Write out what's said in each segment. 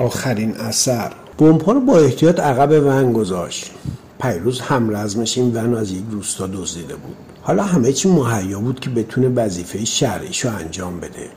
آخرین اثر. بمبها رو با احتیاط عقب ون گذاشت. پیروز همرزمش این ون از یک روستا دزدیده بود. حالا همه چی مهیا بود که بتونه وظیفه شرعیش رو انجام بده.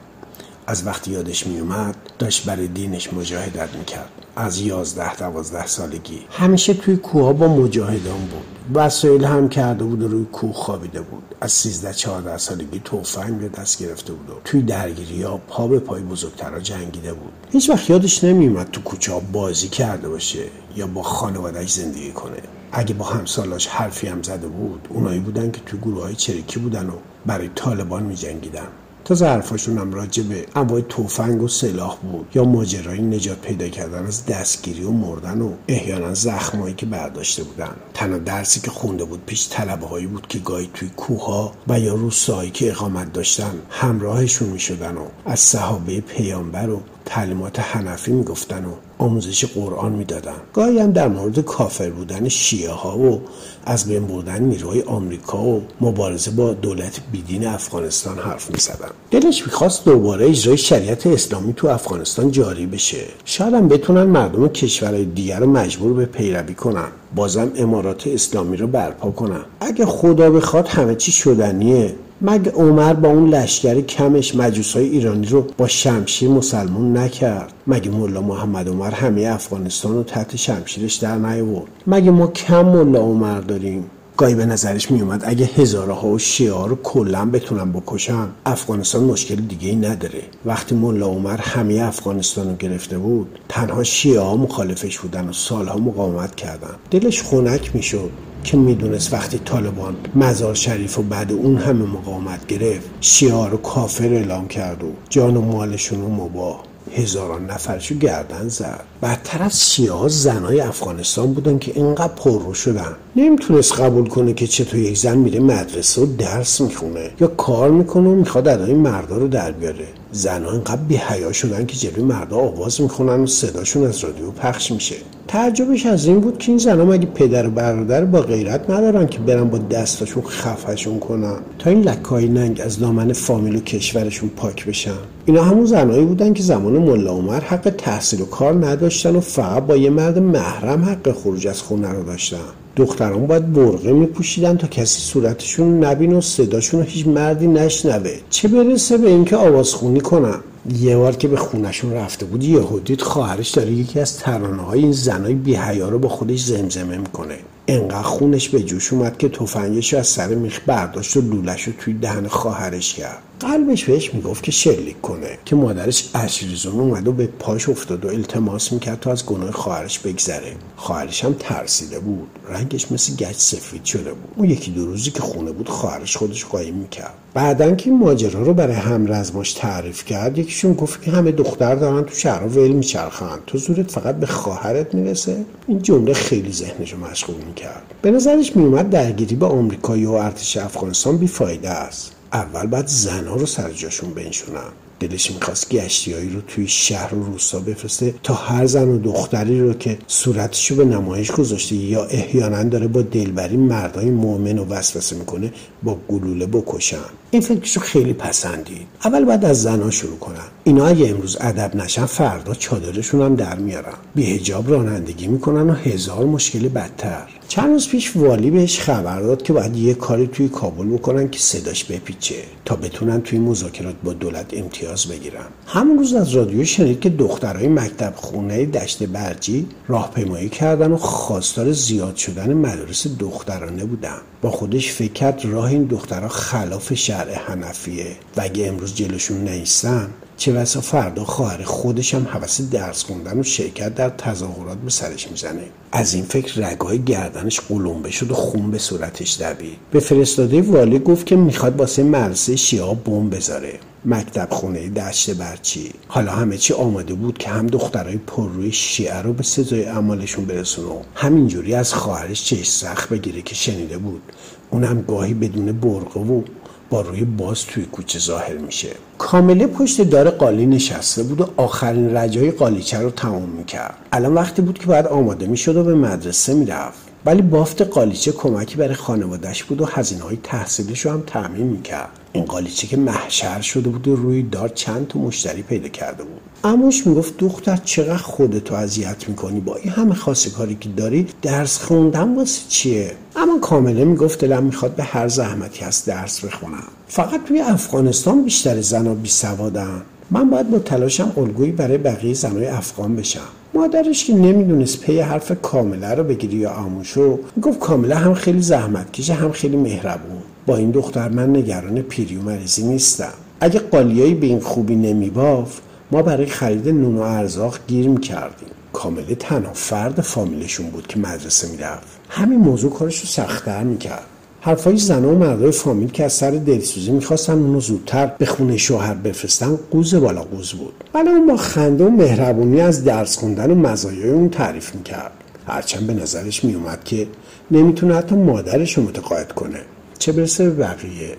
از وقتی یادش میومد داشت برای دینش مجاهدت می‌کرد. از یازده دوازده سالگی. همیشه توی کوها با مجاهدان بود. وسایل هم کرده بود و روی کوه خوابیده بود. از سیزده چهارده سالگی توفنگ به دست گرفته بود و توی درگیری ها پا به پای بزرگترها جنگیده بود. هیچ وقت یادش نمیومد تو کوچه بازی کرده باشه یا با خانوادهش زندگی کنه. اگه با همسالاش حرفی هم زده بود اونایی بودن که توی گروه های چریکی بودن و برای طالبان می جنگیدن تا ظرفاشون هم راجع به انواع توفنگ و سلاح بود یا ماجرای نجات پیدا کردن از دستگیری و مردن و احیانا زخمایی که برداشته بودن. تنها درسی که خونده بود پیش طلبه هایی بود که گاهی توی کوها و یا روستاهایی که اقامت داشتن همراهشون می‌شدن و از صحابه پیامبر و تعلیمات حنفی می‌گفتن و آموزش قرآن می‌دادن. گاهی هم در مورد کافر بودن شیعه ها و از بین بردن نیروهای آمریکا و مبارزه با دولت بیدین افغانستان حرف می‌زدن. دلش می‌خواست دوباره اجرای شریعت اسلامی تو افغانستان جاری بشه. شاید هم بتونن مردم کشورهای دیگر رو مجبور به پیروی کنن. بازم امارات اسلامی رو برپا کنن. اگه خدا بخواد همه چی شدنیه. مگه عمر با اون لشکر کمش مجوسای ایرانی رو با شمشیر مسلمون نکرد؟ مگه ملا محمد عمر همه افغانستان رو تحت شمشیرش در نیاورد؟ مگه ما کم ملا عمر داریم؟ گاهی به نظرش میومد اگه هزاره ها و شیعه رو کلا بتونن بکشن افغانستان مشکل دیگه ای نداره. وقتی ملا عمر همه افغانستان رو گرفته بود تنها شیعه ها مخالفش بودن و سالها مقاومت کردن. دلش خنک می‌شد. که می‌دونست وقتی طالبان مزار شریف و بعد اون همه مقاومت گرفت شیعه رو کافر اعلام کرد و جان و مالشون رو مباه هزاران نفرشو گردن زد. بدتر از شیعه زنای افغانستان بودن که اینقدر پررو شدن. نمی‌تونست قبول کنه که چطور یک زن میره مدرسه و درس می‌خونه یا کار می‌کنه و می‌خواد ادای مردا رو در بیاره. زنها اینقدر بیحیا شدن که جلوی مردا آواز می‌خونن و صداشون از رادیو پخش میشه. تعجبش از این بود که این زنها مگه پدر و برادر با غیرت ندارن که برن با دستاشون خفشون کنن؟ تا این لکای ننگ از دامن فامیل و کشورشون پاک بشن. اینا همون زنهایی بودن که زمان ملا عمر حق تحصیل و کار نداشتن و فقط با یه مرد محرم حق خروج از خونه رو داشتن. دختران باید برغه میپوشیدن تا کسی صورتشون نبین و صداشون هیچ مردی نشنوه. چه برسه به اینکه آوازخونی کنن یه بار که به خونشون رفته بود یهودیت خواهرش داره یکی از ترانه های این زنای بیهیا رو با خودش زمزمه می‌کنه. انقدر خونش به جوش اومد که تفنگش از سر میخ برداشت و لولش رو توی دهن خواهرش کرد. قلبش بهش می‌گفت که شلیک کنه که مادرش اشریزون اومد و به پاش افتاد و التماس می‌کرد تا از گناه خواهرش بگذره. خواهرش هم ترسیده بود. رنگش مثل گچ سفید شده بود. اون یکی دو روزی که خونه بود خواهرش خودش قایم می‌کرد. بعدا که این ماجرا رو برای همرزماش تعریف کرد یکیشون گفت که همه دختر دارن تو شهرها ول میچرخن. تو زورت فقط به خواهرت می‌رسه. این جمله خیلی ذهنش رو مشغول می‌کرد. به نظرش میومد درگیری با آمریکایی و ارتش افغانستان بیفایده است. اول باید زنها رو سر جاشون بنشونن دلش می‌خواست گشتیایی رو توی شهر و روستا بفرسته تا هر زن و دختری رو که صورتشو به نمایش گذاشته یا احیانا داره با دلبری مردای مؤمن و وسوسه می‌کنه با گلوله بکشن. این فکرشو خیلی پسندید. اول باید از زنها شروع کنن. اینا اگه امروز ادب نشن فردا چادرشون هم در میارن. بیهجاب رانندگی می‌کنن و هزار مشکل بدتر. چند روز پیش والی بهش خبر داد که باید یه کاری توی کابل بکنن که صداش بپیچه تا بتونن توی مذاکرات با دولت امتیاز بگیرن. همون روز از رادیو شنید که دخترای مکتب خونه دشت برجی راهپیمایی کردن و خواستار زیاد شدن مدارس دخترانه بودن. با خودش فکر کرد راه این دخترها خلاف شرع حنفیه. و اگه امروز جلوشون نیستن چه بسا فردا خواهر خودش هم حوث درس خوندن و شرکت در تظاهرات به سرش می‌زنه. از این فکر رگای گردنش قلمبه شد و خون به صورتش دوید به فرستاده والی گفت که می‌خواد واسه مرسه شیعه بمب بذاره. مکتب خونه دشت برچی. حالا همه چی آماده بود که هم دخترای پرروی شیعه رو به سزای اعمالشون برسونه همینجوری از خواهرش چشم سخت بگیره که شنیده بود. اونم گاهی بدون برقه و با روی باز توی کوچه ظاهر میشه. کامله پشت دار قالی نشسته بود و آخرین رجای قالیچه رو تمام می‌کرد. الان وقتی بود که باید آماده می‌شد و به مدرسه می‌رفت. ولی بافت قالیچه کمکی برای خانوادهش بود و هزینه های تحصیلش رو هم تعمین می‌کرد. این قالیچه که محشر شده بود و روی دار چند تا مشتری پیدا کرده بود. اموش می‌گفت دختر چقدر خودتو اذیت می‌کنی؟ با این همه کاری که داری درس خوندن واسه چیه؟ اما کامله می‌گفت دلم می‌خواد به هر زحمتی هست درس بخونم. فقط توی افغانستان بیشتر زنا بی سوادن من باید با تلاشم الگویی برای بقیه زنای افغان بشم. مادرش که نمی‌دونست پی حرف کامله رو بگیری یا آموشو گفت کامله هم خیلی زحمت کشه هم خیلی مهربون. با این دختر من نگران پیری و مریضی نیستم. اگه قالیایی به این خوبی نمیباف ما برای خرید نون و ارزاق گیر می‌کردیم. کامله تنها فرد فامیلشون بود که مدرسه می‌رفت. همین موضوع کارش رو سختتر می‌کرد. حرفای زن و مردای فامیل که از سر دلسوزی می‌خواستن اونو زودتر به خونه شوهر بفرستن قوز بالا قوز بود. ولی اون با خنده و مهربونی از درس خوندن و مزایای اون تعریف می‌کرد. هرچند به نظرش میومد که نمی‌تونه حتی مادرش رو متقاعد کنه. چه برسه به بقیه.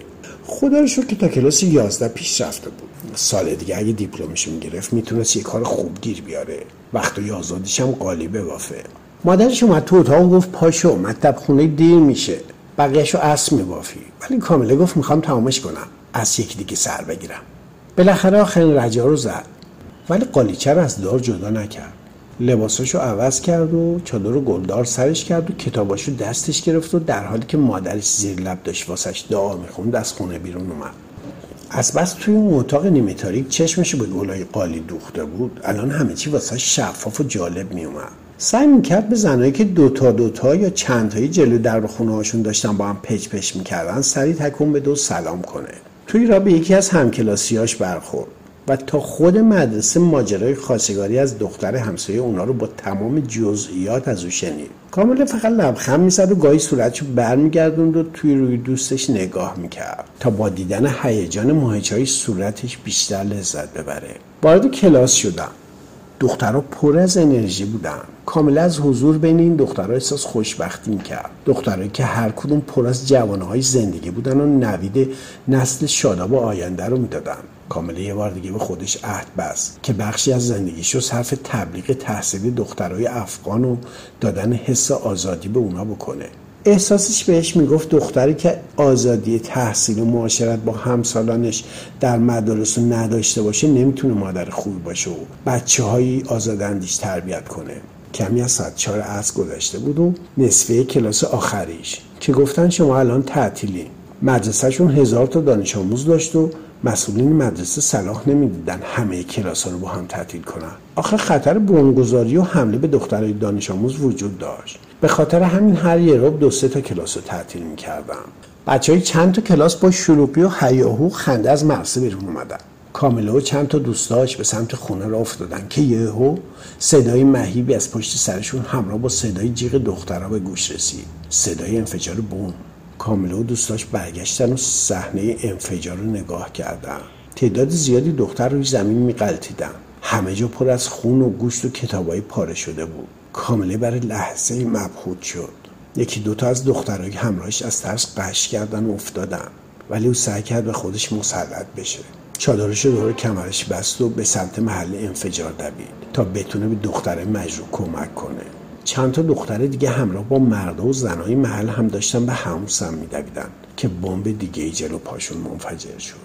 خدا رو که تا کلاس 11 پیش رفته بود. سال دیگه اگه دیپلمشو می‌گرفت می‌تونست یه کار خوب گیر بیاره. وقت و آزادیش هم قالی ببافه مادرش اومد تو اتاق گفت پاشو مطب خونه دیر میشه. بقیهش رو اصل میبافی. ولی کامله گفت می‌خوام تمامش کنم. از یکی دیگه سر بگیرم. بالاخره آخرین رجا رو زد. ولی قالیچه رو از دار جدا نکرد. لباساشو عوض کرد و چادر و گلدار سرش کرد و کتاباشو دستش گرفت و در حالی که مادرش زیر لب داشت واسش دعا می‌خوند از خونه بیرون اومد. از بس توی اون اتاق نیمه تاریک چشمشو به گلای قالی دوخته بود. الان همه چی واسه شفاف و جالب میومد سعی می‌کرد به زنایی که دوتا دوتا یا چندتایی جلو در خونه هاشون داشتن با هم پچ پچ می‌کردن سریع تکون به دو سلام کنه. توی را به یکی از همکلاسیاش برخورد و تا خود مدرسه ماجرای خواستگاری از دختر همسایه اونا رو با تمام جزئیات از او شنید. کامل فقط لبخند می‌زد و گاهی صورتشو برمیگردوند و توی روی دوستش نگاه می‌کرد تا با دیدن هیجان ماهیچهای صورتش بیشتر لذت ببره. وارد کلاس شدم دخترها پر از انرژی بودن. کاملا از حضور بین این دخترها احساس خوشبختی می‌کرد. دخترهایی که هر کدوم پر از جوانهای زندگی بودن و نوید نسل شاداب و آینده رو می‌دادن. کامله یه بار دیگه به خودش عهد بست که بخشی از زندگیش رو صرف تبلیغ تحصیلی دخترای افغان و دادن حس آزادی به اونا بکنه. احساسش بهش می‌گفت دختری که آزادی تحصیل و معاشرت با همسالانش در مدارس رو نداشته باشه نمی‌تونه مادر خوبی باشه و بچه هایی آزاداندیش تربیت کنه. کمی از ساعت چهار عصر گذشته بود و نصفه کلاس آخریش که گفتن شما الان تعطیلی. مدرسهشون هزار تا دانش آموز داشت و مسئولین مدرسه صلاح نمی‌دیدن همه کلاس ها رو با هم تعطیل کنن. آخه خطر بمبگذاری و حمله به دخترای دانش آموز وجود داشت. به خاطر همین هر یه روب دو سه تا کلاس رو تعطیل می‌کردم. بچه های چند تا کلاس با شلوغی و حیاهو خنده از مرسه بیرون اومدن. کامله و چند تا دوستاش به سمت خونه را افتادن که یهو صدای مهیبی از پشت سرشون همراه با صدای جیغ دخترها به گوش رسید. صدای انفجار بوم. کامله و دوستاش برگشتن و صحنه انفجار رو نگاه کردن. تعداد زیادی دختر روی زمین میقلتیدن. همه جا پر از خون و گوشت و کتابای پاره شده بود. کامله برای لحظه مبهوت شد. یکی دوتا از دخترای همراهش از ترس قش کردن و افتادن. ولی او سعی کرد به خودش مسلط بشه. چادرش دور کمرش بست و به سمت محل انفجار دوید تا بتونه به دختره مجروح کمک کنه. چند تا دختر دیگه همراه با مرد و زنهای محل هم داشتن به همون سم میدویدن که بمب دیگه جلو پاشون منفجر شد.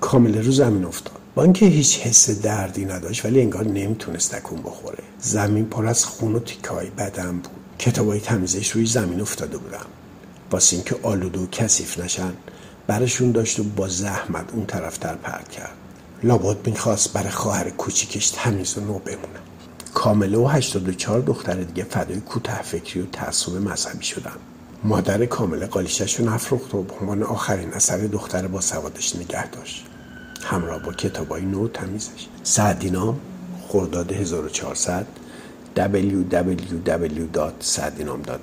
کامل رو زمین افتاد. با اینکه هیچ حس دردی نداشت ولی انگار نمی‌تونست تکون بخوره. زمین پر از خون و تیکای بدن بود. کتابای تمیزش روی زمین افتاده بودن. واسه اینکه آلوده و کثیف نشن برشون داشت و با زحمت اون طرفتر پرد کرد. لابد می‌خواست برای خواهر کوچیکش تمیز و نو بمونه. کامله و 84 دختر دیگه فدای کوته فکری و تعصب مذهبی شدن. مادر کامله قالیشش رو نفروخت و به عنوان آخرین اثر دختر با سوادش نگه داشت. همراه با کتابای نو تمیزش سعدینام خرداد 1400 www.sadinam.com